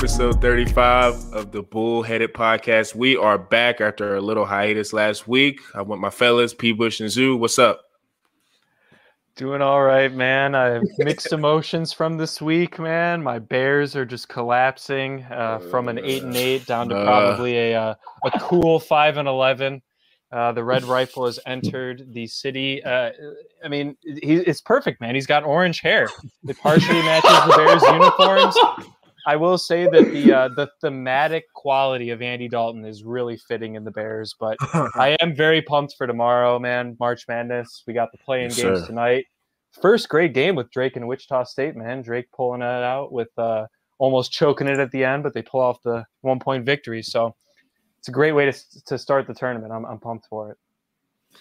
episode 35 of the Bullheaded Podcast. We are back after a little hiatus last week. I want my fellas, P. Bush and Zoo. What's up? Doing all right, man. I have mixed emotions from this week, man. My Bears are just collapsing uh, from an eight and eight down to Uh. probably a uh, a cool five and eleven. Uh, the Red Rifle has entered the city. Uh, I mean, he, it's perfect, man. He's got orange hair. It partially matches the Bears uniforms. I will say that the uh, the thematic quality of Andy Dalton is really fitting in the Bears, but I am very pumped for tomorrow, man. March Madness. We got the playing Yes, games sir. tonight. First great game with Drake and Wichita State, man. Drake pulling it out with uh, almost choking it at the end, but they pull off the one point victory. So it's a great way to, to start the tournament. I'm, I'm pumped for it.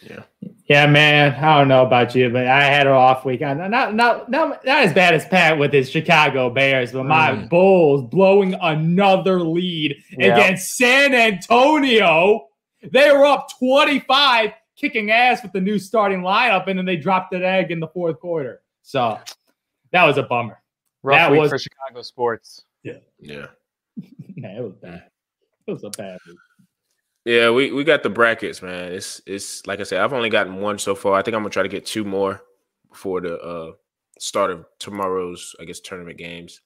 Yeah, Yeah, man. I don't know about you, but I had an off week. Not not not not, as bad as Pat with his Chicago Bears, but my Mm. Bulls blowing another lead Yeah. against San Antonio. They were up 25, kicking ass with the new starting lineup, and then they dropped an egg in the fourth quarter. So that was a bummer. Rough That week was- for Chicago sports. Yeah. Man, it was bad. It was a bad week. Yeah, we, we got the brackets, man. It's it's like I said, I've only gotten one so far. I think I'm gonna try to get two more before the uh start of tomorrow's, I guess, tournament games.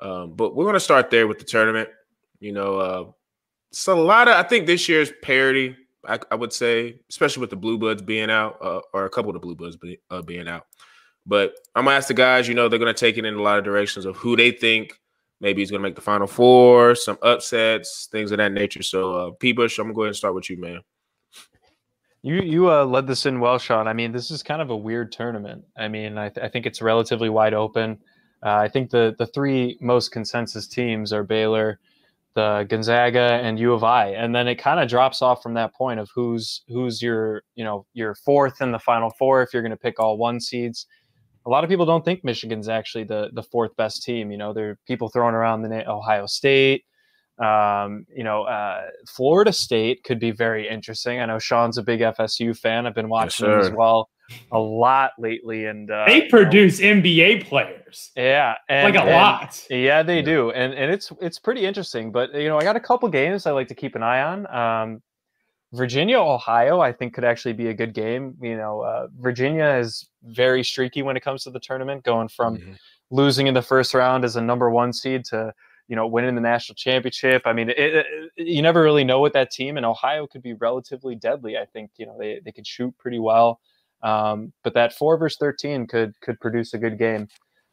Um, but we're gonna start there with the tournament. You know, uh it's a lot of I think this year's parity, I, I would say, especially with the Blue Bloods being out, uh, or a couple of the Blue Bloods be, uh, being out. But I'm gonna ask the guys, you know, they're gonna take it in a lot of directions of who they think maybe he's gonna make the final four, some upsets, things of that nature. So uh P Bush, I'm gonna go ahead and start with you, man. You you uh, led this in well, Sean. I mean, this is kind of a weird tournament. I mean, I, th- I think it's relatively wide open. Uh, I think the the three most consensus teams are Baylor, the Gonzaga, and U of I, and then it kind of drops off from that point of who's who's your you know your fourth in the Final Four if you're going to pick all one seeds. A lot of people don't think Michigan's actually the the fourth best team. You know, there are people throwing around the name Ohio State. Um, you know, uh, Florida State could be very interesting. I know Sean's a big FSU fan. I've been watching them as well a lot lately, and uh, They you know, produce NBA players. yeah, and, Like a and- lot. Yeah, they Yeah. do, and and it's it's pretty interesting. But you know, I got a couple games I like to keep an eye on. Um, Virginia, Ohio, I think could actually be a good game. You know, uh, Virginia is very streaky when it comes to the tournament, going from Mhm. losing in the first round as a number one seed to you know winning the national championship. I mean, it, it, you never really know with that team, and Ohio could be relatively deadly. I think you know they they could shoot pretty well, um, but that four versus thirteen could could produce a good game.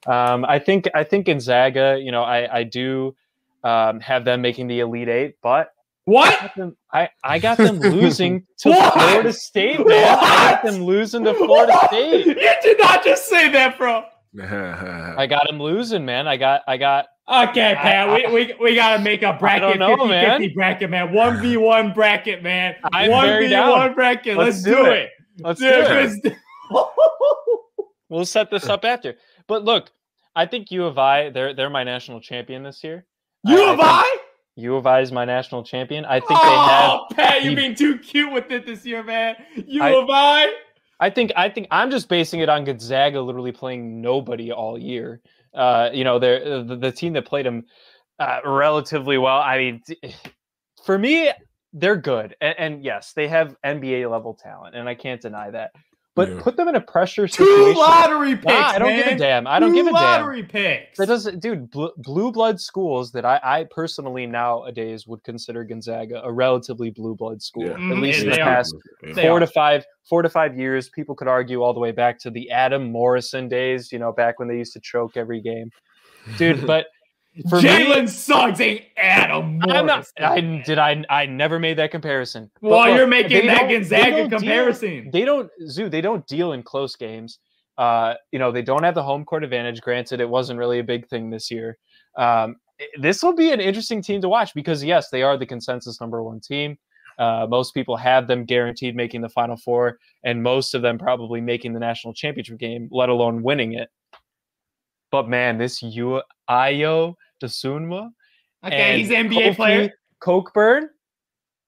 Um, I think I think Gonzaga, you know, I I do um, have them making the elite eight, but What? got them, I, I got them losing to What? Florida State, man. I got them losing to Florida State. you did not just say that, bro. I got them losing, man. I got I got Okay, Pat, I- we, we, we got to make a bracket, know, 50 man. 50 bracket, man. 1v1 bracket, man. I'm very 1v1 down. bracket. Let's Let's, do do it. it. let's do Dude, it. We'll set this up after. But look, I think U of I, they're they're my national champion this year. you I- have I I? think U of I is my national champion. I think they have oh, Pat, you're the- being too cute with it this year, man. You I- have I? I think I think I'm just basing it on Gonzaga literally playing nobody all year. Uh, you know, they're the, the team that played them uh, relatively well. I mean, for me, they're good, and, and yes, they have NBA level talent, and I can't deny that. But Yeah. put them in a pressure situation. Two lottery picks, Nah, I don't man. give a damn. I don't Two give a damn. lottery picks. That doesn't, dude. Blue, blue blood schools that I, I personally nowadays would consider Gonzaga a relatively blue blood school, Yeah. at Mm, least yeah, in the they are. past four to five four to five years people could argue all the way back to the adam morrison days you know back when they used to choke every game dude but for me Jalen Suggs ain't Adam I'm not, Morris. I did I I never made that comparison. But well, look, you're making that Gonzaga don't deal- comparison. They don't zoo. They don't deal in close games. Uh, you know they don't have the home court advantage. Granted, it wasn't really a big thing this year. Um, this will be an interesting team to watch because yes, they are the consensus number one team. Uh, most people have them guaranteed making the final four, and most of them probably making the national championship game, let alone winning it. But man, this Yu Ayo Dosunmu, Okay, he's an NBA Kofi player. Cockburn,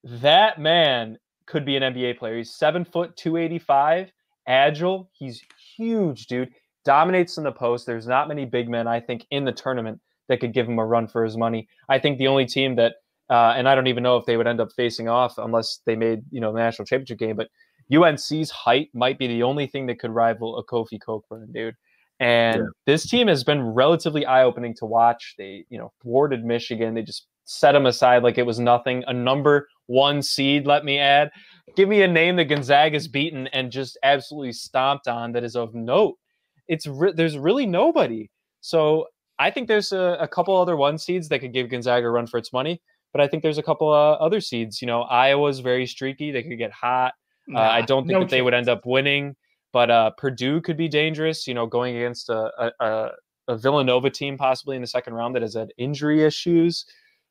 that man could be an NBA player. He's seven foot, 285, agile. He's huge, dude. Dominates in the post. There's not many big men, I think, in the tournament that could give him a run for his money. I think the only team that, uh, and I don't even know if they would end up facing off unless they made you know the national championship game, but UNC's height might be the only thing that could rival a Kofi Cockburn, dude. And yeah. this team has been relatively eye-opening to watch. They, you know, thwarted Michigan. They just set them aside like it was nothing. A number one seed, let me add. Give me a name that Gonzaga's beaten and just absolutely stomped on that is of note. It's re- there's really nobody. So I think there's a, a, couple other one seeds that could give Gonzaga a run for its money. But I think there's a couple uh, other seeds. You know, Iowa's very streaky. They could get hot. Nah, uh, I don't think no that chance. they would end up winning. But uh, Purdue could be dangerous. You know, going against a, a, a Villanova team possibly in the second round that has had injury issues.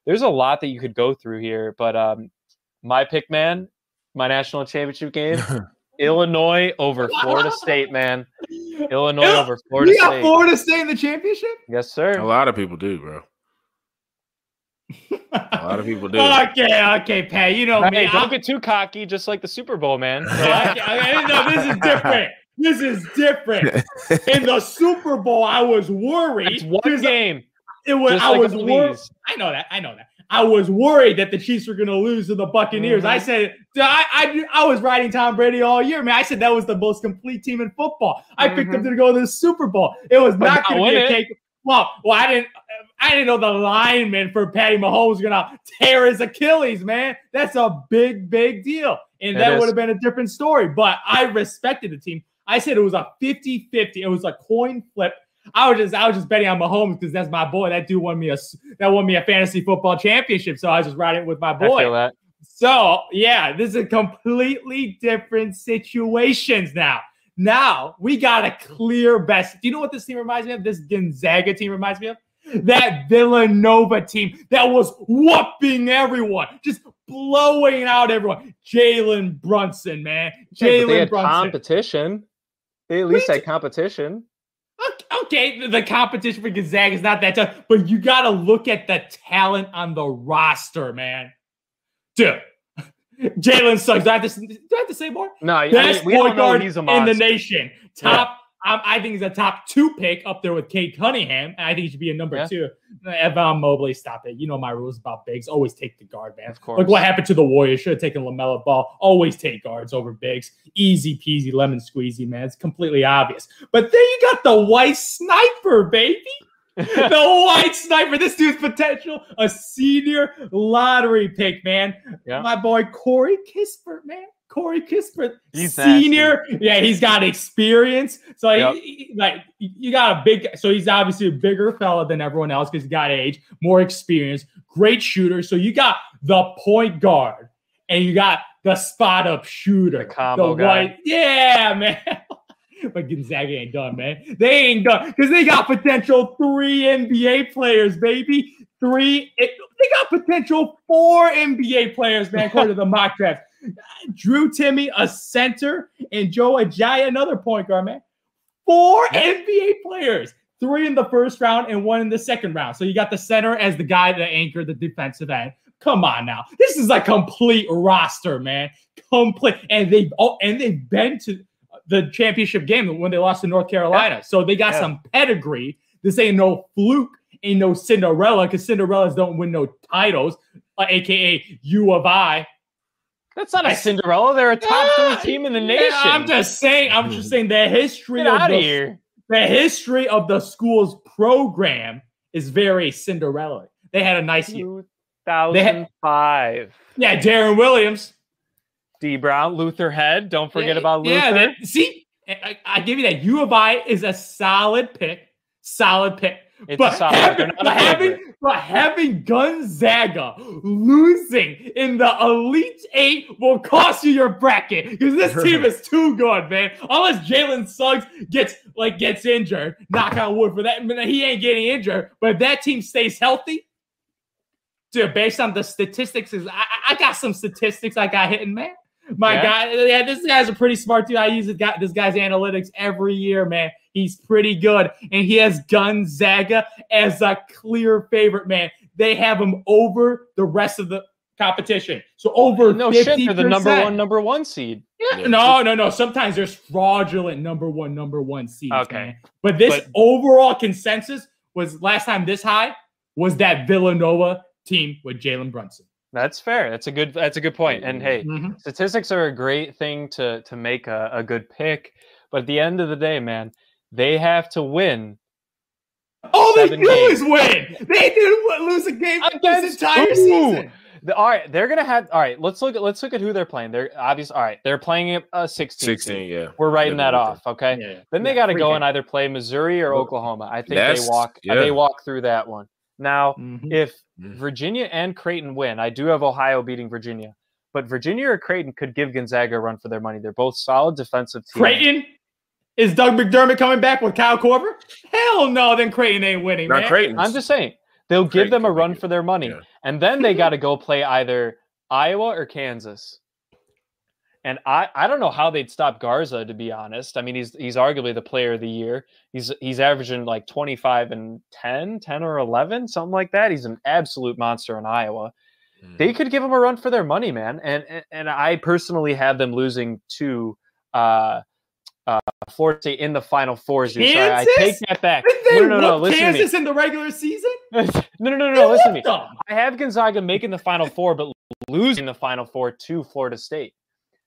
There's a lot that you could go through here. But um, my pick, man, my national championship game, Illinois over Florida State, man. Illinois over Florida you got State. Florida State in the championship? Yes, sir. A lot of people do, bro. A lot of people do. okay, okay, Pat. You know hey, me. Don't i get too cocky, just like the Super Bowl, man. okay, okay, no, this is different. This is different. In the Super Bowl, I was worried. It's one game. It was. Just I like was worried. I know that. I know that. I was worried that the Chiefs were going to lose to the Buccaneers. Mm-hmm. I said, I, I, I was riding Tom Brady all year, man. I said that was the most complete team in football. I mm-hmm. picked them to go to the Super Bowl. It was not going to be a cake. Well, well, I didn't, I didn't know the lineman for Patty Mahomes was going to tear his Achilles, man. That's a big, big deal. And that would have been a different story. But I respected the team. I said it was a 50 50. It was a coin flip. I was just I was just betting on Mahomes because that's my boy. That dude won me a that won me a fantasy football championship. So I was just riding with my boy. So yeah, this is a completely different situations now. Now we got a clear best. Do you know what this team reminds me of? This Gonzaga team reminds me of that Villanova team that was whooping everyone, just blowing out everyone. Jalen Brunson, man, Jalen yeah, Brunson. Competition. They at least had competition okay, the competition for Gonzaga is not that tough, but you got to look at the talent on the roster, man. Dude, Jalen Suggs. Do I, have to, do I have to say more? No, best I mean, point guard in the nation. Top um, I think he's a top two pick up there with Cade Cunningham, and I think he should be a number yeah. two. Evan Mobley, stop it. You know my rules about bigs. Always take the guard, man. Of course. Look what happened to the Warriors. Should have taken LaMelo Ball. Always take guards over bigs. Easy peasy, lemon squeezy, man. It's completely obvious. But then you got the white sniper, baby. The white sniper. This dude's potential, a senior lottery pick, man. Yeah. My boy Corey Kispert, man. Corey Kispert, he's senior. Nasty. Yeah, he's got experience. So yep. he, he, like you got a big. So he's obviously a bigger fella than everyone else because he's got age, more experience, great shooter. So you got the point guard and you got the spot up shooter, the combo the guy. Yeah, man. but Gonzaga ain't done, man. They ain't done because they got potential three NBA players, baby. Three. It, they got potential four NBA players, man, according to the mock draft. Drew Timme, a center, and Joe Ayayi, another point guard, man. Four NBA players, three in the first round and one in the second round. So you got the center as the guy that anchored the defensive end. Come on now, this is a complete roster, man. Complete, and they've oh, and they've been to the championship game when they lost to North Carolina. Yeah. So they got yeah. some pedigree. This ain't no fluke, ain't no Cinderella, because Cinderellas don't win no titles, uh, aka U of I. That's not a Cinderella. They're a top three team in the nation. Yeah, I'm just saying. I'm just saying the history Get of the, here. the history of the school's program is very Cinderella. They had a nice year. 2005. yeah, Deron Williams, Dee Brown, Luther Head. Don't forget yeah, about Luther. Yeah, that, see, I, I give you that. U of I is a solid pick. Solid pick. It's but having, but having, but having Gonzaga losing in the Elite Eight will cost you your bracket because this team is too good, man. Unless Jalen Suggs gets like gets injured, knock on wood for that. He ain't getting injured, but if that team stays healthy, dude. Based on the statistics, is I, I got some statistics I got hitting, man. My yeah. guy, yeah, this guy's a pretty smart dude. I use this, guy, this guy's analytics every year, man. He's pretty good, and he has Gonzaga as a clear favorite, man. They have him over the rest of the competition. So over no 50%. shit, they're the number one, number one seed. Yeah, no, no, no. Sometimes there's fraudulent number one, number one seeds. Okay, man. but this but, overall consensus was last time this high was that Villanova team with Jalen Brunson. That's fair. That's a good. That's a good point. And hey, mm-hmm. statistics are a great thing to to make a, a good pick, but at the end of the day, man, they have to win. All they do games. is win. They didn't lose a game against this entire season. The, all right, they're gonna have. All right, let's look at let's look at who they're playing. They're obviously all right. They're playing a 16. 16, yeah. We're writing that off. Okay. Yeah, yeah. Then they yeah, got to go and either play Missouri or Oklahoma. I think That's, they walk. Yeah. They walk through that one. Now, mm-hmm. if Virginia and Creighton win, I do have Ohio beating Virginia, but Virginia or Creighton could give Gonzaga a run for their money. They're both solid defensive teams. Creighton is Doug McDermott coming back with Kyle Korver? Hell no, then Creighton ain't winning. Not man. Creighton. I'm just saying they'll Creighton give them a run for their money, yeah. and then they got to go play either Iowa or Kansas. And I, I don't know how they'd stop Garza to be honest. I mean, he's he's arguably the player of the year. He's he's averaging like 25 and 10, 10 or 11, something like that. He's an absolute monster in Iowa. Mm. They could give him a run for their money, man. And and, and I personally have them losing to uh, uh, Florida State in the Final Four. So I take that back. No, no, no. Listen Kansas in the regular season? no, no, no, no. Listen to me. I have Gonzaga making the Final Four, but losing the Final Four to Florida State.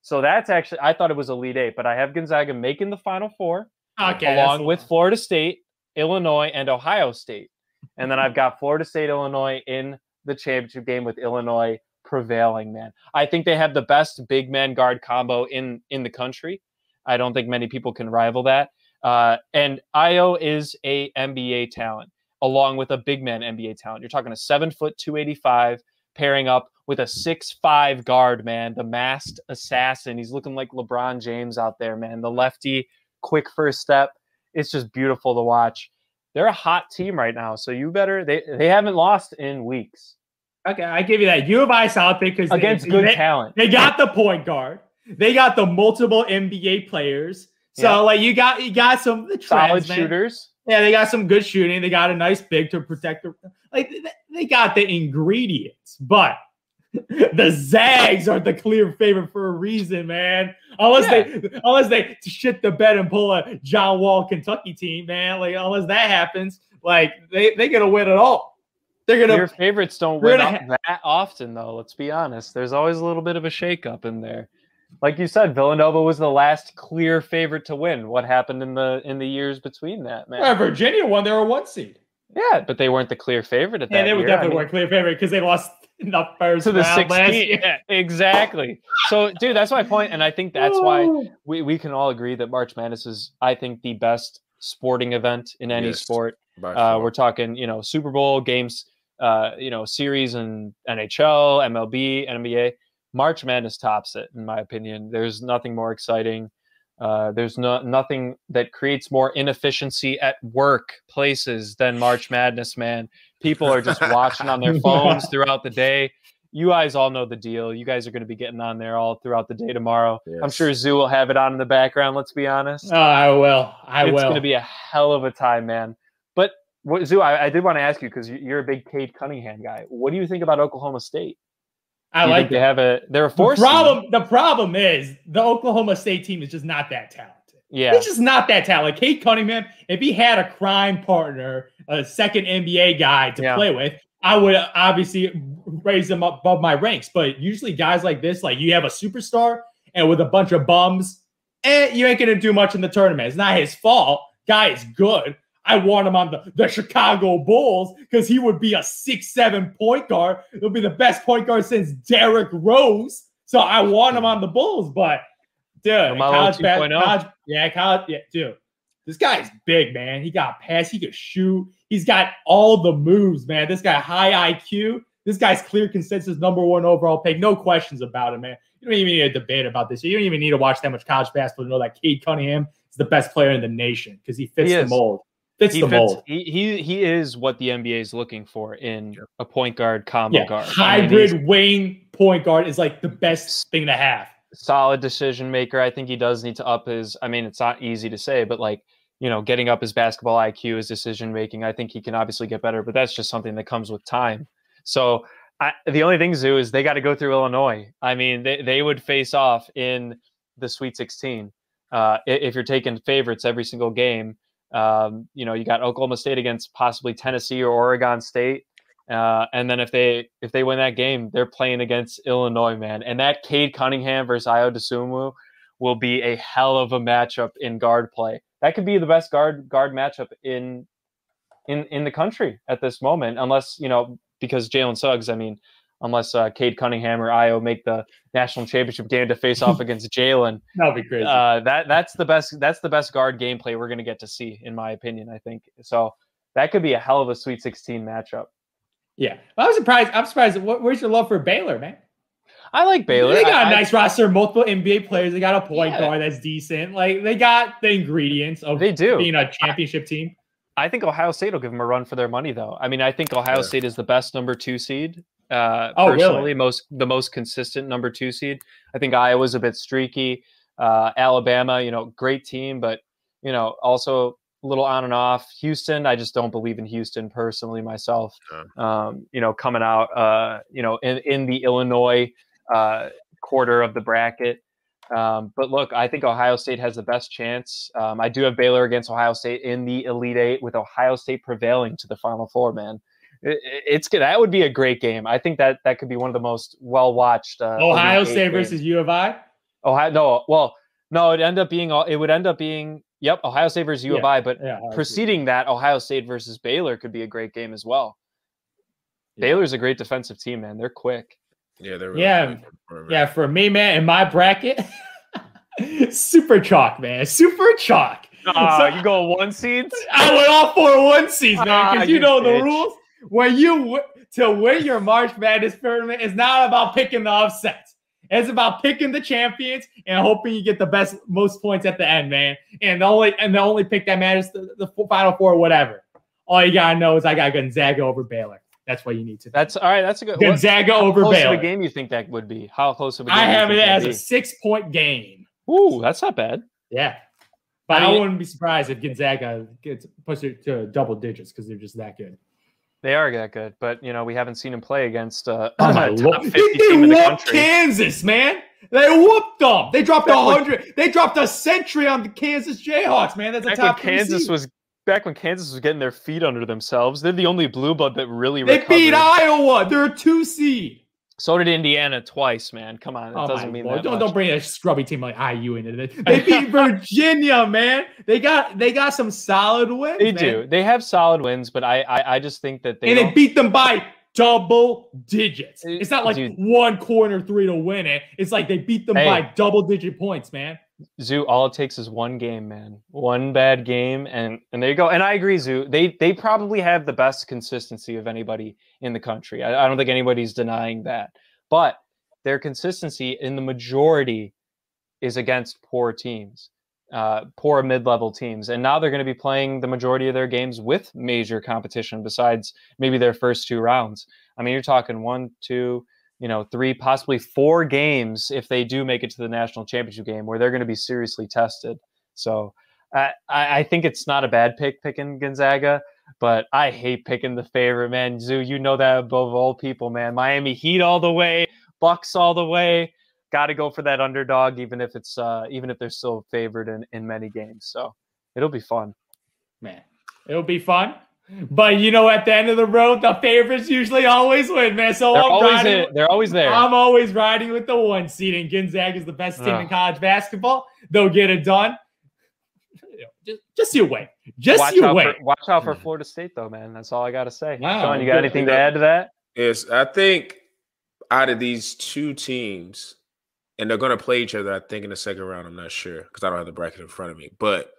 So that's actually I thought it was Elite Eight, but I have Gonzaga making the Final Four, okay, along with Florida State, Illinois, and Ohio State, and then I've got Florida State, Illinois in the championship game with Illinois prevailing. Man, I think they have the best big man guard combo in in the country. I don't think many people can rival that. Uh, and Ayo is a NBA talent, along with a big man NBA talent. You're talking a seven foot, 285 pairing up with a six-five guard, man, the masked assassin. He's looking like LeBron James out there, man. The lefty, quick first step. It's just beautiful to watch. They're a hot team right now, so you better. They they haven't lost in weeks. Okay, I give you that. U of I South because against they, good they, talent. They got the point guard. They got the multiple NBA players. So yeah. like you got you got some trends, solid man. shooters. Yeah, they got some good shooting. They got a nice big to protect the like they got the ingredients, but the Zags are the clear favorite for a reason, man. Unless yeah. they unless they shit the bed and pull a John Wall Kentucky team, man. Like unless that happens, like they they gonna win it all. They're gonna your favorites don't win ha- that often though. Let's be honest. There's always a little bit of a shakeup in there. Like you said, Villanova was the last clear favorite to win. What happened in the in the years between that, man? Yeah, Virginia won. They were one seed. Yeah, but they weren't the clear favorite at that. Yeah, they were definitely I mean, weren't clear favorite because they lost the first to the 16. Yeah, exactly. So, dude, that's my point, and I think that's why we, we can all agree that March Madness is, I think, the best sporting event in any yes, sport. Uh, we're talking, you know, Super Bowl games, uh, you know, series and NHL, MLB, NBA. March Madness tops it, in my opinion. There's nothing more exciting. Uh, there's no, nothing that creates more inefficiency at work places than March Madness, man. People are just watching on their phones throughout the day. You guys all know the deal. You guys are going to be getting on there all throughout the day tomorrow. Yes. I'm sure Zoo will have it on in the background. Let's be honest. Oh, I will. I it's will. It's going to be a hell of a time, man. But what, Zoo, I, I did want to ask you because you're a big Cade Cunningham guy. What do you think about Oklahoma State? I like they have a they're a force. The problem the problem is the Oklahoma State team is just not that talented. Yeah, it's just not that talented. Cade Cunningham, if he had a crime partner, a second NBA guy to yeah. play with, I would obviously raise him up above my ranks. But usually, guys like this, like you have a superstar and with a bunch of bums, and eh, you ain't gonna do much in the tournament. It's not his fault. Guy is good. I want him on the, the Chicago Bulls because he would be a six seven point guard. He'll be the best point guard since Derrick Rose. So I want him on the Bulls. But dude, college, bas- oh. college, yeah, college, yeah, dude. This guy's big, man. He got pass. He could shoot. He's got all the moves, man. This guy high IQ. This guy's clear consensus number one overall pick. No questions about it, man. You don't even need a debate about this. You don't even need to watch that much college basketball to know that Cade Cunningham is the best player in the nation because he fits he the mold fits he the fits, mold. He, he he is what the NBA is looking for in a point guard combo yeah, guard. Hybrid I mean, wing point guard is like the best thing to have. Solid decision maker. I think he does need to up his. I mean, it's not easy to say, but like you know, getting up his basketball IQ, his decision making. I think he can obviously get better, but that's just something that comes with time. So I, the only thing, Zoo, is they got to go through Illinois. I mean, they, they would face off in the Sweet 16. Uh, if you're taking favorites every single game, um, you know, you got Oklahoma State against possibly Tennessee or Oregon State. Uh, and then if they if they win that game, they're playing against Illinois, man. And that Cade Cunningham versus Ayo Dosunmu will be a hell of a matchup in guard play. That could be the best guard guard matchup in in in the country at this moment, unless you know because Jalen Suggs. I mean, unless uh, Cade Cunningham or Ayo make the national championship game to face off against Jalen. That'll be crazy. Uh, that that's the best that's the best guard gameplay we're going to get to see, in my opinion. I think so. That could be a hell of a Sweet 16 matchup. Yeah, well, I was surprised. I'm surprised. Where's your love for Baylor, man? I like Baylor. They got a nice roster, multiple NBA players. They got a point yeah. guard that's decent. Like they got the ingredients of they do being a championship team. I think Ohio State will give them a run for their money, though. I mean, I think Ohio yeah. State is the best number two seed. Uh, oh, personally, really? most the most consistent number two seed. I think Iowa's a bit streaky. Uh, Alabama, you know, great team, but you know, also a little on and off. Houston, I just don't believe in Houston personally myself. Um, you know, coming out, uh, you know, in in the Illinois uh, quarter of the bracket. Um, but look, I think Ohio State has the best chance. Um, I do have Baylor against Ohio State in the Elite Eight, with Ohio State prevailing to the Final Four. Man, it, it's good. That would be a great game. I think that that could be one of the most well watched. Uh, Ohio State versus U of I. Ohio, no, well, no, it end up being it would end up being yep, Ohio State versus U yeah, of I. But yeah, preceding that, Ohio State versus Baylor could be a great game as well. Yeah. Baylor's a great defensive team, man. They're quick. Yeah, they're really yeah, yeah. For me, man, in my bracket, super chalk, man, super chalk. Uh, so, you go one seeds. I went all for one seeds, man, because uh, you, you know bitch. the rules. When you to win your March Madness tournament, it's not about picking the upsets. It's about picking the champions and hoping you get the best, most points at the end, man. And the only and the only pick that matters the, the final four, whatever. All you gotta know is I got Gonzaga over Baylor. That's what you need to. That's all right. That's a good Gonzaga what, over close Baylor. Of a game you think that would be? How close of a game? I have it as a six point game. Ooh, that's not bad. Yeah, but I, mean, I wouldn't be surprised if Gonzaga gets pushed to double digits because they're just that good. They are that good, but you know we haven't seen him play against uh, oh top Lord. 50 they, they team in the country. Kansas, man. They whooped them. They dropped a hundred. They dropped a century on the Kansas Jayhawks, man. That's a top. Kansas was back when Kansas was getting their feet under themselves. They're the only blue blood that really they recovered. beat Iowa. They're a two seed. So did Indiana twice, man. Come on, it oh doesn't mean Lord. that. Don't much. don't bring a scrubby team like IU into this. They beat Virginia, man. They got they got some solid wins. They man. do. They have solid wins, but I I, I just think that they and they beat them by double digits. It's not like Dude. one corner three to win it. It's like they beat them hey. by double digit points, man. Zoo, all it takes is one game, man. One bad game, and and there you go. And I agree, Zoo. They they probably have the best consistency of anybody in the country. I, I don't think anybody's denying that. But their consistency in the majority is against poor teams, uh, poor mid-level teams, and now they're going to be playing the majority of their games with major competition. Besides maybe their first two rounds. I mean, you're talking one, two you know, three, possibly four games if they do make it to the national championship game where they're going to be seriously tested. So I, I think it's not a bad pick picking Gonzaga, but I hate picking the favorite, man. Zoo, you know that above all people, man. Miami Heat all the way, Bucks all the way. Got to go for that underdog, even if it's uh, even if they're still favored in, in many games. So it'll be fun, man. It'll be fun. But you know, at the end of the road, the favorites usually always win, man. So they're I'm always riding, in, they're always there. I'm always riding with the one seed, and Gonzaga is the best team uh. in college basketball. They'll get it done. Just, just you wait. Just watch you wait. For, watch out for Florida State, though, man. That's all I got to say. Wow. Sean, you got anything to add to that? Yes, I think out of these two teams, and they're going to play each other. I think in the second round. I'm not sure because I don't have the bracket in front of me, but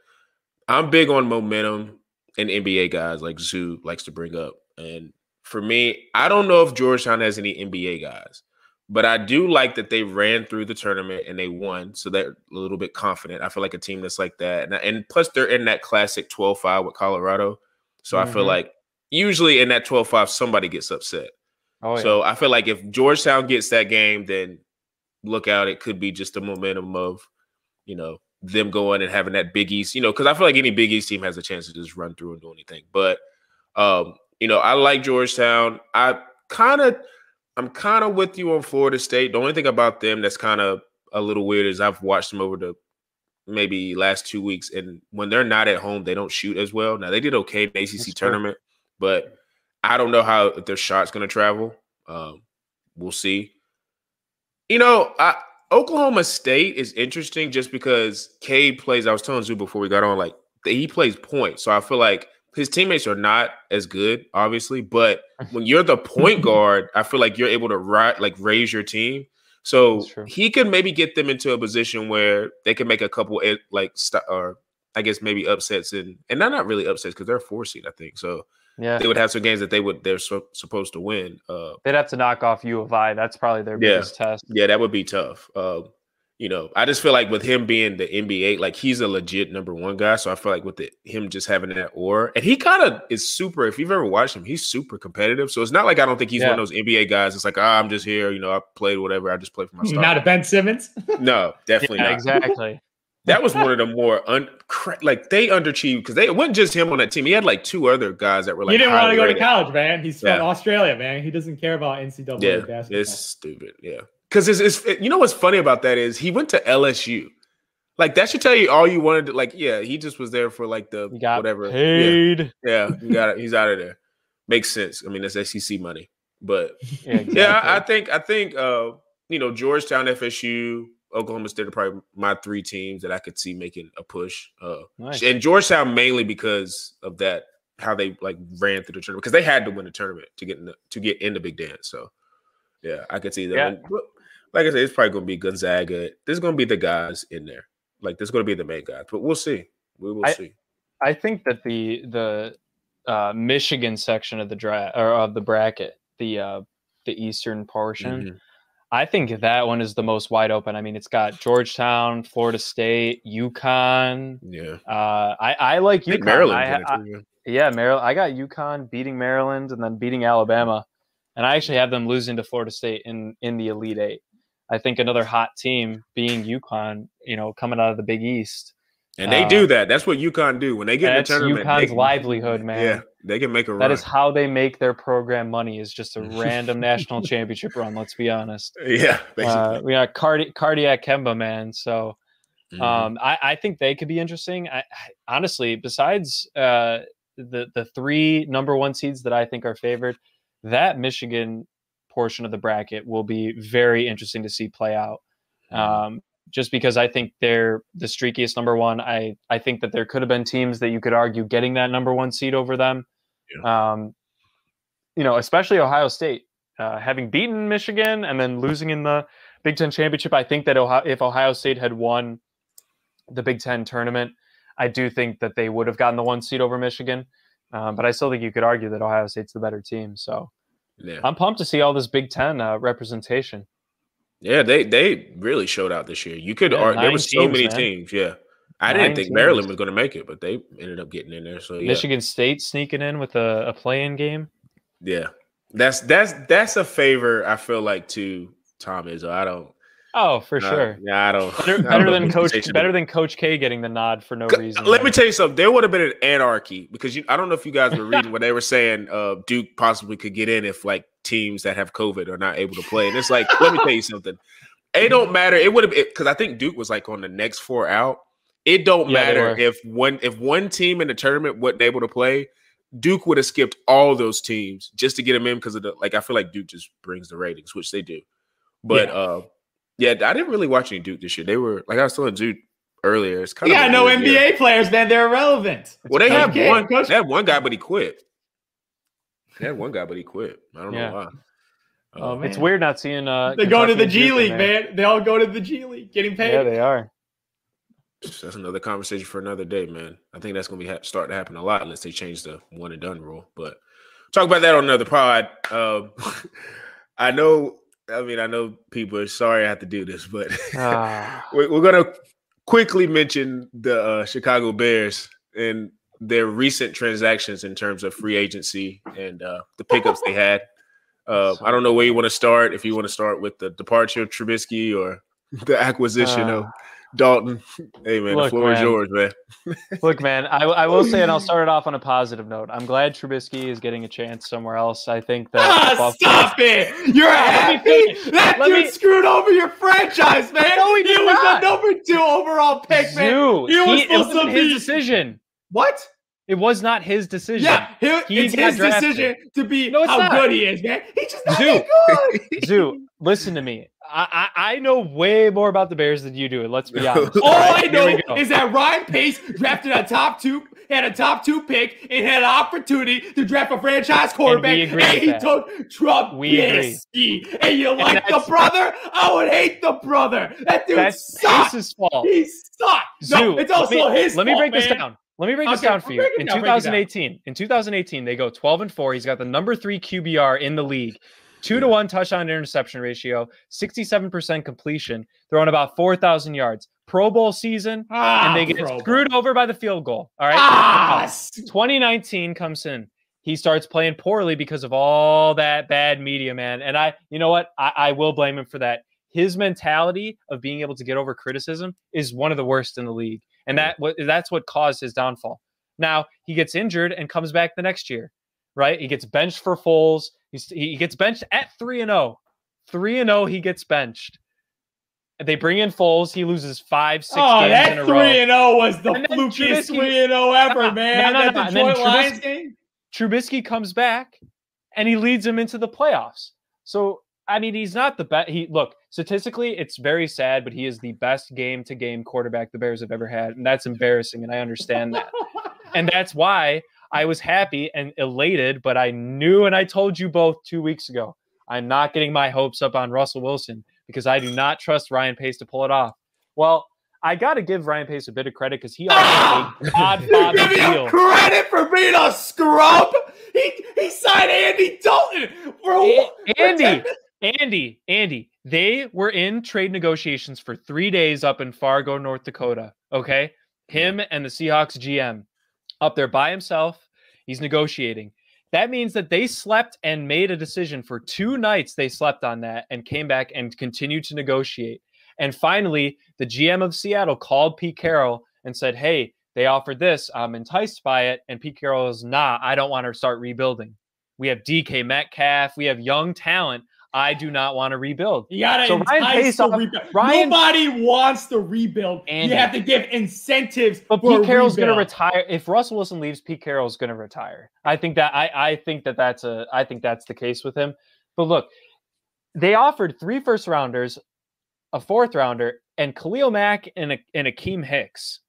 I'm big on momentum and NBA guys like Zoo likes to bring up. And for me, I don't know if Georgetown has any NBA guys, but I do like that they ran through the tournament and they won. So they're a little bit confident. I feel like a team that's like that. And, and plus, they're in that classic 12 5 with Colorado. So mm-hmm. I feel mm-hmm. like usually in that 12 5, somebody gets upset. Oh, yeah. So I feel like if Georgetown gets that game, then look out. It could be just a momentum of, you know, them going and having that Big East, you know, because I feel like any Big East team has a chance to just run through and do anything. But um, you know, I like Georgetown. I kind of I'm kind of with you on Florida State. The only thing about them that's kind of a little weird is I've watched them over the maybe last two weeks, and when they're not at home, they don't shoot as well. Now they did okay in the ACC tournament, but I don't know how if their shot's going to travel. Um, we'll see. You know, I, Oklahoma State is interesting just because Cade plays. I was telling you before we got on, like he plays point, so I feel like his teammates are not as good, obviously. But when you're the point guard, I feel like you're able to ri- like raise your team. So he could maybe get them into a position where they can make a couple eh, like st- or I guess maybe upsets and and not not really upsets because they're four seed, I think. So yeah, they would have some games that they would they're so, supposed to win. Uh, They'd have to knock off U of I. That's probably their yeah, biggest test. Yeah, that would be tough. Uh, you know, I just feel like with him being the NBA, like he's a legit number one guy. So I feel like with the, him just having that aura, and he kind of is super. If you've ever watched him, he's super competitive. So it's not like I don't think he's yeah. one of those NBA guys. It's like, ah, I'm just here. You know, I played whatever. I just play for my. Not a Ben Simmons. no, definitely yeah, not. Exactly that was one of the more un, like they underachieved because they it wasn't just him on that team. He had like two other guys that were like. He didn't want to go to college, man. He's yeah. from Australia, man. He doesn't care about NCAA yeah, basketball. It's stupid, yeah. Because it's, it's it, you know what's funny about that is he went to LSU. Like that should tell you all you wanted. To, like, yeah, he just was there for like the whatever. Paid. Yeah, yeah he got it. He's out of there. Makes sense. I mean, that's SEC money, but yeah, exactly. yeah I, I think I think uh you know Georgetown, FSU, Oklahoma State are probably my three teams that I could see making a push. Uh, nice. And Georgetown mainly because of that how they like ran through the tournament because they had to win the tournament to get in the, to get in the big dance. So yeah, I could see that. Yeah. Like I said, it's probably going to be Gonzaga. There's going to be the guys in there. Like there's going to be the main guys, but we'll see. We will I, see. I think that the the uh, Michigan section of the draft or of the bracket, the uh, the eastern portion. Mm-hmm I think that one is the most wide open. I mean, it's got Georgetown, Florida State, UConn. Yeah. Uh, I, I like UConn. I Maryland. I, I, yeah, Maryland. I got UConn beating Maryland and then beating Alabama, and I actually have them losing to Florida State in in the Elite Eight. I think another hot team being UConn, you know, coming out of the Big East. And they uh, do that. That's what UConn do when they get in the tournament. UConn's they, livelihood, man. Yeah, they can make a run. That is how they make their program money. Is just a random national championship run. Let's be honest. Yeah, uh, we got cardi- cardiac Kemba, man. So, mm-hmm. um, I, I, think they could be interesting. I, I honestly, besides uh, the the three number one seeds that I think are favored, that Michigan portion of the bracket will be very interesting to see play out. Mm-hmm. Um, just because I think they're the streakiest number one. I I think that there could have been teams that you could argue getting that number one seed over them. Yeah. Um, you know, especially Ohio State, uh, having beaten Michigan and then losing in the Big Ten championship. I think that Ohio, if Ohio State had won the Big Ten tournament, I do think that they would have gotten the one seed over Michigan. Um, but I still think you could argue that Ohio State's the better team. So yeah. I'm pumped to see all this Big Ten uh, representation. Yeah, they they really showed out this year. You could yeah, there was so many man. teams. Yeah, I did didn't think teams. Maryland was going to make it, but they ended up getting in there. So yeah. Michigan State sneaking in with a, a play-in game. Yeah, that's that's that's a favor I feel like to Tom Izzo. I don't. Oh, for uh, sure. Yeah, I don't. Better, better than Coach. Better than Coach K getting the nod for no reason. Let me tell you something. There would have been an anarchy because you. I don't know if you guys were reading what they were saying uh, Duke possibly could get in if like teams that have COVID are not able to play, and it's like, let me tell you something. It don't matter. It would have because I think Duke was like on the next four out. It don't yeah, matter if one if one team in the tournament wasn't able to play. Duke would have skipped all those teams just to get them in because of the like. I feel like Duke just brings the ratings, which they do. But yeah. uh, yeah, I didn't really watch any Duke this year. They were like I was telling Duke earlier. It's kind yeah, of no NBA year. players, man. They're irrelevant. Well, they have one. Coach. They had one guy, but he quit. They had one guy, but he quit. I don't yeah. know why. Oh, it's weird not seeing. Uh, they go to the G League, man. man. They all go to the G League, getting paid. Yeah, they are. That's another conversation for another day, man. I think that's going to be ha- start to happen a lot unless they change the one and done rule. But talk about that on another pod. Um, I know. I mean, I know people are sorry I have to do this, but ah. we're, we're going to quickly mention the uh, Chicago Bears and their recent transactions in terms of free agency and uh, the pickups they had. Uh, I don't know where you want to start. If you want to start with the departure of Trubisky or the acquisition of Dalton. Hey man, look, the floor man. is yours, man. look, man, I, I will say, and I'll start it off on a positive note. I'm glad Trubisky is getting a chance somewhere else. I think that. Ah, Buffalo- stop it! You're happy that Let dude me- screwed over your franchise, man. No, he, he was the number two overall pick, man. Dude, he was supposed to be his decision. What? It was not his decision. Yeah, he, it's his drafted. decision to be no, how not. good he is, man. He just not Zoo, good. Zoo, listen to me. I, I, I know way more about the Bears than you do. Let's be honest. All right, I know is that Ryan Pace drafted a top two, had a top two pick, and had an opportunity to draft a franchise quarterback, and, and he that. took Trubisky. And you and like the brother? I would hate the brother. That dude that's sucks. Pace's fault. He sucks. Zoo, no, it's also let me, his. Let me break man. this down. Let me break this okay, down for you. In down, 2018, in 2018, they go 12 and 4. He's got the number three QBR in the league. Two to one touchdown interception ratio, 67% completion, throwing about 4,000 yards. Pro Bowl season, ah, and they get screwed Bowl. over by the field goal. All right. Ah, 2019 comes in. He starts playing poorly because of all that bad media, man. And I, you know what? I, I will blame him for that. His mentality of being able to get over criticism is one of the worst in the league and that that's what caused his downfall. Now he gets injured and comes back the next year, right? He gets benched for Foles. He's, he gets benched at three and zero. Oh. Three and zero, oh, he gets benched. They bring in Foles. He loses five, six oh, games that in a three and zero oh was the flukiest three and oh zero ever, man. No, no, no, that Detroit Lions game. Trubisky comes back, and he leads them into the playoffs. So I mean, he's not the best. He look statistically, it's very sad, but he is the best game to game quarterback the Bears have ever had, and that's embarrassing. And I understand that, and that's why I was happy and elated. But I knew, and I told you both two weeks ago, I'm not getting my hopes up on Russell Wilson because I do not trust Ryan Pace to pull it off. Well, I got to give Ryan Pace a bit of credit because he ah! a odd Bobby Give me credit for being a scrub. He he signed Andy Dalton for a, Andy. Andy, Andy, they were in trade negotiations for three days up in Fargo, North Dakota. Okay. Him and the Seahawks GM up there by himself. He's negotiating. That means that they slept and made a decision for two nights. They slept on that and came back and continued to negotiate. And finally, the GM of Seattle called Pete Carroll and said, Hey, they offered this. I'm enticed by it. And Pete Carroll is, Nah, I don't want to start rebuilding. We have DK Metcalf. We have young talent. I do not want to rebuild. You gotta so Ryan to rebuild. Ryan, Nobody wants to rebuild. You have to give incentives. But Pete Carroll's going to retire. If Russell Wilson leaves, Pete Carroll's going to retire. I think that I, I think that that's a I think that's the case with him. But look, they offered three first rounders, a fourth rounder, and Khalil Mack and a, and Akiem Hicks.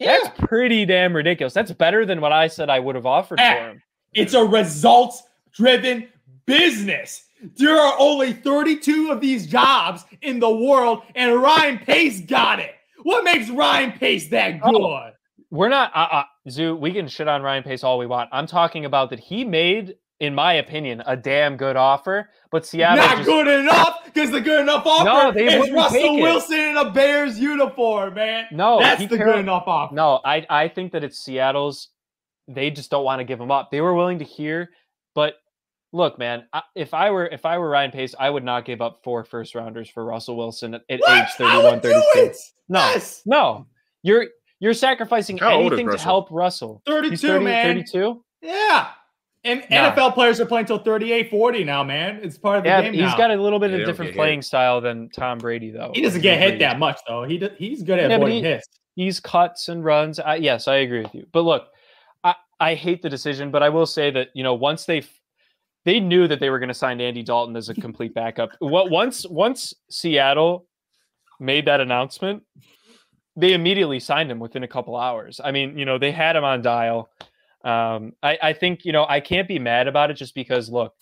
Yeah. That's pretty damn ridiculous. That's better than what I said I would have offered eh, for him. It's a results driven business. There are only 32 of these jobs in the world, and Ryan Pace got it. What makes Ryan Pace that oh, good? Oh, we're not, uh, uh, Zoo, we can shit on Ryan Pace all we want. I'm talking about that he made, in my opinion, a damn good offer, but Seattle. Not just, good enough because the good enough offer no, they is Russell Wilson in a Bears uniform, man. No, that's the good enough offer. No, I, I think that it's Seattle's. They just don't want to give him up. They were willing to hear, but look, man, if I were if I were Ryan Pace, I would not give up four first rounders for Russell Wilson at, at age 31, 32. No, yes. no. You're you're sacrificing How anything to help Russell. 32, 30, man. 32? Yeah. And nah. NFL players are playing till 38, 40 now, man. It's part of the yeah, game. He's now. got a little bit of a different playing hit. style than Tom Brady, though. He doesn't get hit that much, though. He he's good at yeah, avoiding he, hits. He's cuts and runs. I, yes, I agree with you. But look, I, I hate the decision, but I will say that you know once they they knew that they were going to sign Andy Dalton as a complete backup. What once once Seattle made that announcement, they immediately signed him within a couple hours. I mean, you know, they had him on dial. Um, I, I think you know I can't be mad about it just because look,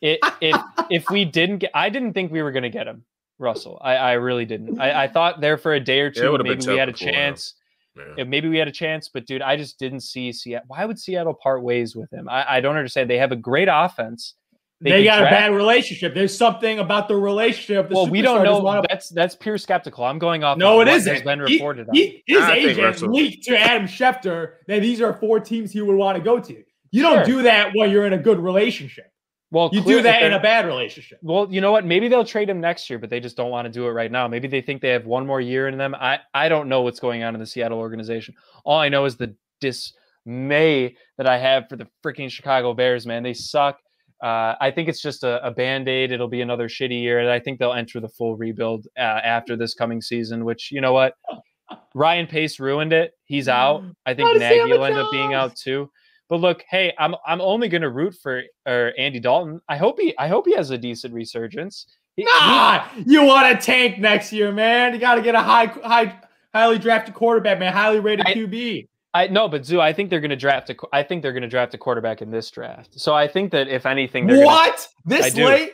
it, if if we didn't get, I didn't think we were going to get him, Russell. I, I really didn't. I, I thought there for a day or two yeah, maybe we had a chance. Yeah. Maybe we had a chance, but dude, I just didn't see Seattle. Why would Seattle part ways with him? I, I don't understand. They have a great offense. They, they got draft. a bad relationship. There's something about the relationship. The well, we don't know. To... That's that's pure skeptical. I'm going off. No, it isn't. Has been reported. He, he, his agent leaked to Adam Schefter that these are four teams he would want to go to. You don't do that when you're in a good relationship. Well, you do that in a bad relationship. Well, you know what? Maybe they'll trade him next year, but they just don't want to do it right now. Maybe they think they have one more year in them. I I don't know what's going on in the Seattle organization. All I know is the dismay that I have for the freaking Chicago Bears. Man, they suck. Uh, I think it's just a, a band aid. It'll be another shitty year, and I think they'll enter the full rebuild uh, after this coming season. Which you know what, Ryan Pace ruined it. He's out. I think Nagy will end up being out too. But look, hey, I'm I'm only going to root for or Andy Dalton. I hope he I hope he has a decent resurgence. He, nah, he, you want to tank next year, man. You got to get a high high highly drafted quarterback, man, highly rated I, QB. I no, but Zoo, I think they're going to draft a. I think they're going to draft a quarterback in this draft. So I think that if anything, what gonna, this late?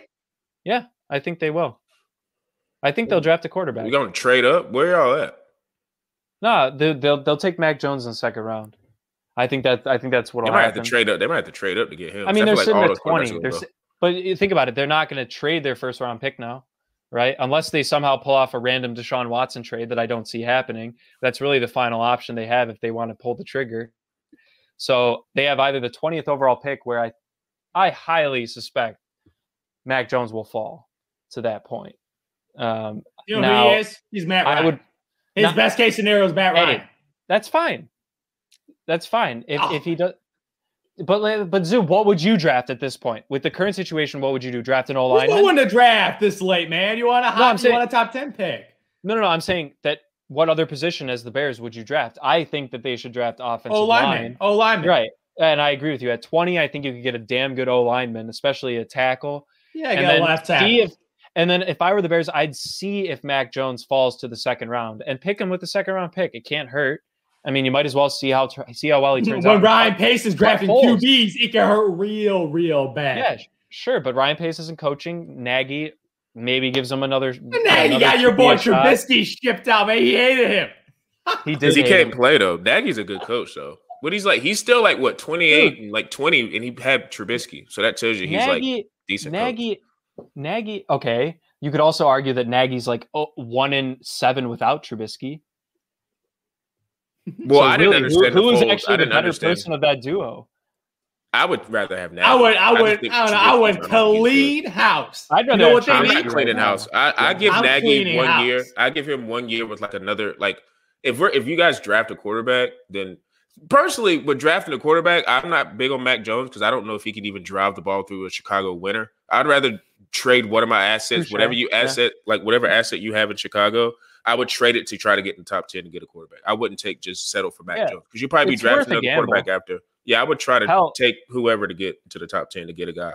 Yeah, I think they will. I think they'll draft a quarterback. You going to trade up? Where y'all at? No, they, they'll they'll take Mac Jones in the second round. I think that I think that's what they might happen. have to trade up. They might have to trade up to get him. I mean, they're sitting like at twenty. They're, but think about it. They're not going to trade their first round pick now, right? Unless they somehow pull off a random Deshaun Watson trade that I don't see happening. That's really the final option they have if they want to pull the trigger. So they have either the twentieth overall pick, where I, I highly suspect Mac Jones will fall to that point. Um, you know now, who he is? He's Matt Ryan. I would, His not, best case scenario is Matt Ryan. Hey, that's fine. That's fine. If oh. if he does, but but Zoo, what would you draft at this point with the current situation? What would you do? Draft an O line? No one to draft this late, man. You want a hot? No, I'm saying, you want a top ten pick? No, no, no. I'm saying that. What other position as the Bears would you draft? I think that they should draft offensive O lineman. O oh, lineman. Right. And I agree with you. At 20, I think you could get a damn good O lineman, especially a tackle. Yeah, I got a left tackle. If, and then if I were the Bears, I'd see if Mac Jones falls to the second round and pick him with the second round pick. It can't hurt. I mean, you might as well see how see how well he turns when out. When Ryan Pace is drafting QBs, it can hurt real, real bad. Yeah, sure. But Ryan Pace isn't coaching. Nagy maybe gives him another. Nagy another got your boy Trubisky shipped out, man. He hated him. he did. He can't him. play though. Nagy's a good coach though. But he's like, he's still like what twenty eight like twenty, and he had Trubisky, so that tells you he's Nagy, like decent. Nagy, coach. Nagy. Okay, you could also argue that Nagy's like oh, one in seven without Trubisky. Well, so I didn't understand. Who, who was actually the better understand. person of that duo? I would rather have Nagy. I would. I would. I, I, know, I would Khalid house. I'd rather. You know what I'm not cleaning right house. I, I give I'm Nagy one house. year. I give him one year with like another. Like if we're if you guys draft a quarterback, then personally, with drafting a quarterback, I'm not big on Mac Jones because I don't know if he can even drive the ball through a Chicago winner. I'd rather trade one of my assets, sure. whatever you asset, yeah. like whatever asset you have in Chicago. I would trade it to try to get in the top 10 and get a quarterback. I wouldn't take just settle for Mac yeah. Jones because you probably it's be drafting another quarterback after. Yeah, I would try to Hell, take whoever to get to the top 10 to get a guy.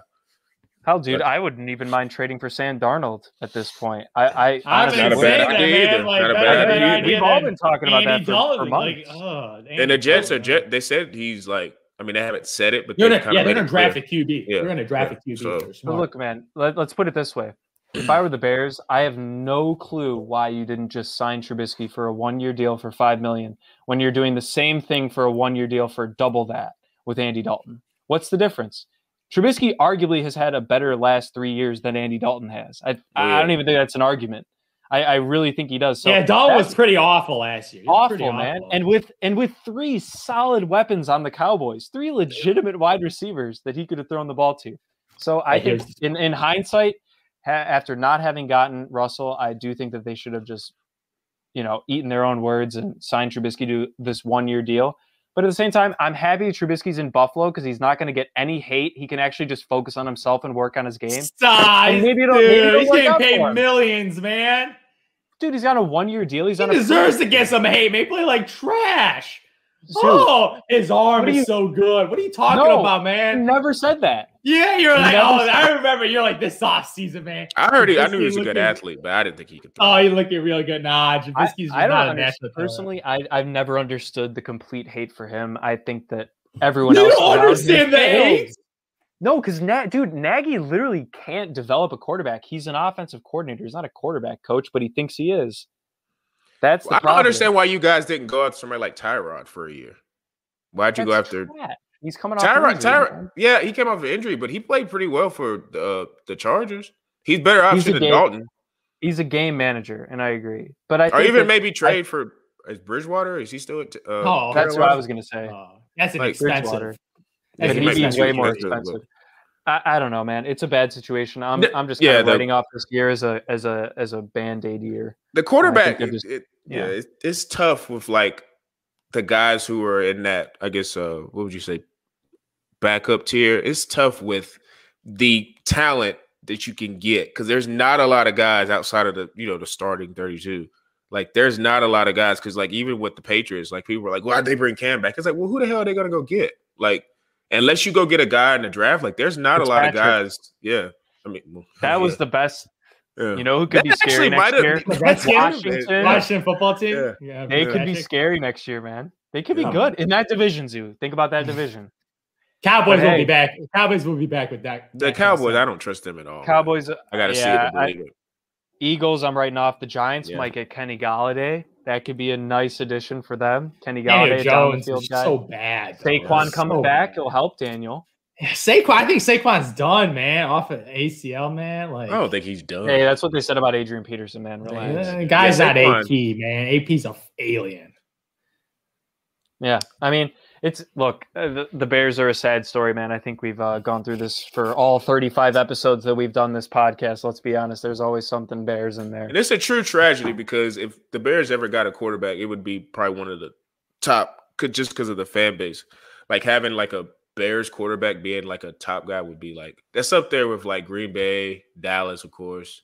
Hell, dude, but, I wouldn't even mind trading for Sam Darnold at this point. I, I honestly, not a bad idea either. Like, not a bad idea. idea. We've all been talking about that for, for months. Like, oh, and the Jets are Jet. They said he's like. I mean, they haven't said it, but they're gonna, yeah, they're gonna draft a QB. Yeah, they're gonna draft yeah, a QB. So. look, man, let, let's put it this way: if I were the Bears, I have no clue why you didn't just sign Trubisky for a one-year deal for five million when you're doing the same thing for a one-year deal for double that with Andy Dalton. What's the difference? Trubisky arguably has had a better last three years than Andy Dalton has. I, yeah. I don't even think that's an argument. I, I really think he does. So yeah, Dalton was pretty awful last year. Awful, awful, man. And with and with three solid weapons on the Cowboys, three legitimate wide receivers that he could have thrown the ball to. So I think in, in hindsight, ha- after not having gotten Russell, I do think that they should have just, you know, eaten their own words and signed Trubisky to this one year deal. But at the same time, I'm happy Trubisky's in Buffalo because he's not going to get any hate. He can actually just focus on himself and work on his game. Stop, and maybe it'll, dude, maybe it'll he's getting paid millions, man. Dude, he's got a one year deal. He's he on. deserves to get some hate. May play like trash. Oh, his arm is so good. What are you talking no, about, man? never said that. Yeah, you're like, oh, I remember. You're like this off season, man. I heard he. I knew he was a good athlete, but I didn't think he could. Throw. Oh, he looking real good. Nah, Trubisky's I, I don't understand. Personally, I I've never understood the complete hate for him. I think that everyone you else. don't understand the hate. No, because Na- dude, Nagy literally can't develop a quarterback. He's an offensive coordinator. He's not a quarterback coach, but he thinks he is. That's well, I don't understand why you guys didn't go after somebody like Tyrod for a year. Why'd you That's go after trash. He's coming off Tyrod? Tyrod, yeah, he came off an injury, but he played pretty well for the uh, the Chargers. He's better option than game, Dalton. He's a game manager, and I agree. But I or even maybe trade I, for is Bridgewater? Is he still at? Uh, oh, that's what I was gonna say. Uh, that's an like, expensive. That's he's way more expensive. I, I, don't know, man. It's a bad situation. I'm I'm just kind yeah, of writing off this year as a as a as a band aid year. The quarterback, just, it, yeah, yeah it's, it's tough with like the guys who are in that, I guess, uh, what would you say, backup tier? It's tough with the talent that you can get because there's not a lot of guys outside of the, you know, the starting 32. Like, there's not a lot of guys because, like, even with the Patriots, like people were like, "Why'd they bring Cam back?" It's like, well, who the hell are they gonna go get? Like, unless you go get a guy in the draft, like, there's not a lot of guys. Yeah, I mean, well, that yeah. was the best. Yeah. You know who could that be scary next year? Washington. Washington football team. Yeah, yeah they could be scary next year, man. They could be good in that division, Zoo. Think about that division. Cowboys but will be back. Cowboys will be back with that. The Cowboys, I don't trust them at all. Cowboys, I got to yeah, see it, it. Eagles, I'm writing off. The Giants yeah. might get Kenny Golladay. That could be a nice addition for them. Kenny Golladay, Jones is so bad. Though. Saquon coming so back, it'll help Daniel. Yeah, Saquon, I think Saquon's done, man. Off of ACL, man. Like I don't think he's done. Hey, that's what they said about Adrian Peterson, man. Relax. Yeah, guy's yeah, not AP, man. AP's a alien. Yeah, I mean, it's look, uh, the, the, Bears are a sad story, man. I think we've uh, gone through this for all 35 episodes that we've done this podcast. Let's be honest, there's always something Bears in there. And it's a true tragedy because if the Bears ever got a quarterback, it would be probably one of the top, could just because of the fan base. Like having like a Bears quarterback being like a top guy would be like that's up there with like Green Bay, Dallas, of course.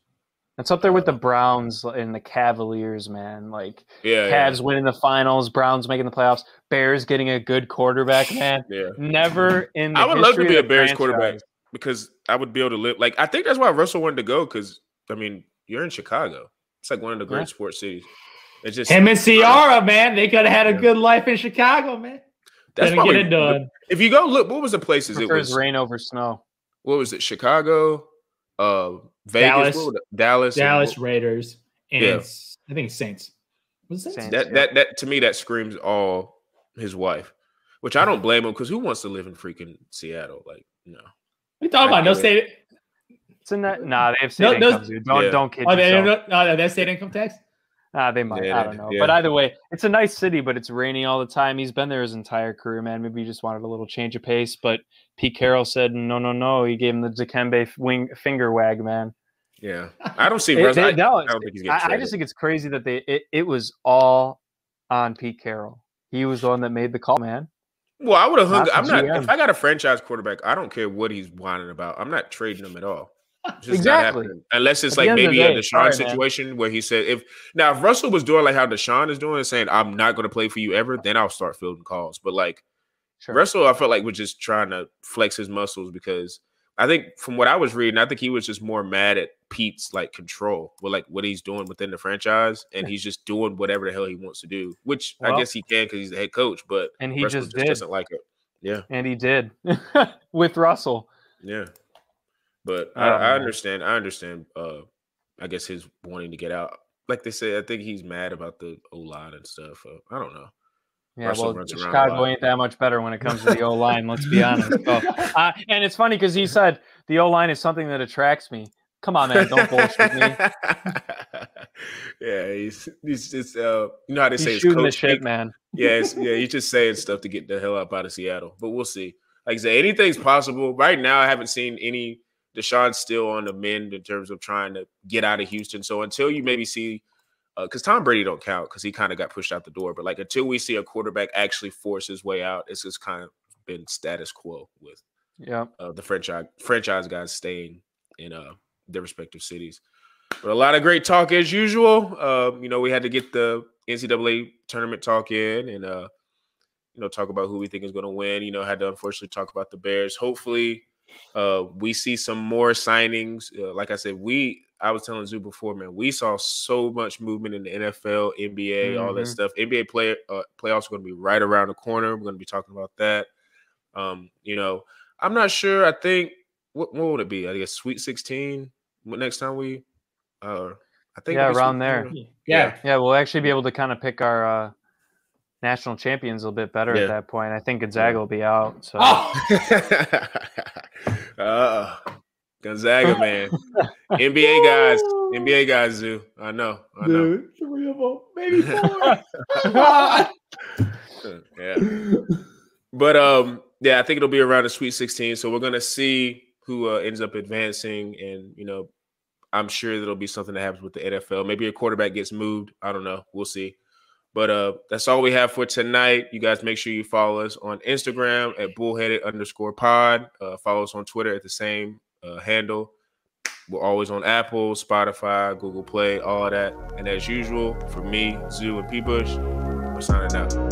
It's up there with the Browns and the Cavaliers, man. Like yeah, Cavs yeah. winning the finals, Browns making the playoffs, Bears getting a good quarterback, man. Yeah. Never in the I would love to be a Bears franchise. quarterback because I would be able to live like I think that's why Russell wanted to go because I mean, you're in Chicago. It's like one of the great yeah. sports cities. It's just him and Ciara, man. They could have had a yeah. good life in Chicago, man. That's Didn't get it done. If you go look, what was the places? It was rain over snow. What was it? Chicago, uh, Vegas, Dallas, Dallas, Dallas and, Raiders, and yeah. I think Saints. Was Saints? Saints that yeah. that that to me that screams all his wife, which I don't blame him because who wants to live in freaking Seattle? Like, no. We talking about no state. It's in that. Nah, they have state no, income. Don't yeah. don't kid oh, yourself. They, no, they state income tax. Ah, they might. Yeah, I don't know. Yeah. But either way, it's a nice city, but it's raining all the time. He's been there his entire career, man. Maybe he just wanted a little change of pace. But Pete Carroll said, no, no, no. He gave him the Dikembe wing finger wag, man. Yeah, I don't see. it, they, I, no, I, don't think he's I, I just think it's crazy that they it, it was all on Pete Carroll. He was the one that made the call, man. Well, I would have hung. I'm not. If I got a franchise quarterback, I don't care what he's whining about. I'm not trading him at all. exactly. Unless it's like maybe a Deshaun sorry, situation man. where he said, if now if Russell was doing like how Deshaun is doing, saying I'm not going to play for you ever, then I'll start fielding calls. But like sure. Russell, I felt like was just trying to flex his muscles because I think from what I was reading, I think he was just more mad at Pete's like control with like what he's doing within the franchise, and he's just doing whatever the hell he wants to do, which well, I guess he can because he's the head coach. But and he just, just doesn't like it. Yeah, and he did with Russell. Yeah. But I, I, understand. I understand. Uh, I guess his wanting to get out. Like they said, I think he's mad about the O line and stuff. Uh, I don't know. Yeah, Russell well, Chicago ain't that much better when it comes to the O line. let's be honest. So, uh, and it's funny because he said the O line is something that attracts me. Come on, man, don't bullshit me. yeah, he's he's just uh, you know how they he's say shooting the shit, man. yeah, yeah, he's just saying stuff to get the hell up out of Seattle. But we'll see. Like I said, anything's possible. Right now, I haven't seen any Deshaun's still on the mend in terms of trying to get out of Houston. So until you maybe see, because uh, Tom Brady don't count because he kind of got pushed out the door. But like until we see a quarterback actually force his way out, it's just kind of been status quo with yeah uh, the franchise franchise guys staying in uh, their respective cities. But a lot of great talk as usual. Uh, you know, we had to get the NCAA tournament talk in and uh, you know talk about who we think is going to win. You know, had to unfortunately talk about the Bears. Hopefully uh, we see some more signings. Uh, like I said, we I was telling Zoo before, man, we saw so much movement in the NFL, NBA, mm-hmm. all that mm-hmm. stuff. NBA play uh, playoffs are going to be right around the corner. We're going to be talking about that. Um, you know, I'm not sure. I think what, what would it be? I guess Sweet 16. What next time we? Uh, I think yeah, around there. Yeah. yeah, yeah, we'll actually be able to kind of pick our uh, national champions a little bit better yeah. at that point. I think Gonzaga will be out. So. Oh! uh, Gonzaga, man. NBA guys. NBA guys Zoo. I know. I know. Dude, three of them. Maybe four. yeah. But um, yeah, I think it'll be around the Sweet 16. So we're gonna see who uh, ends up advancing, and you know, I'm sure there'll be something that happens with the NFL. Maybe a quarterback gets moved. I don't know. We'll see. But uh, that's all we have for tonight. You guys make sure you follow us on Instagram at bullheaded underscore pod. Uh, follow us on Twitter at the same uh, handle. We're always on Apple, Spotify, Google Play, all that. And as usual, for me, Zoo, and P Bush, we're signing out.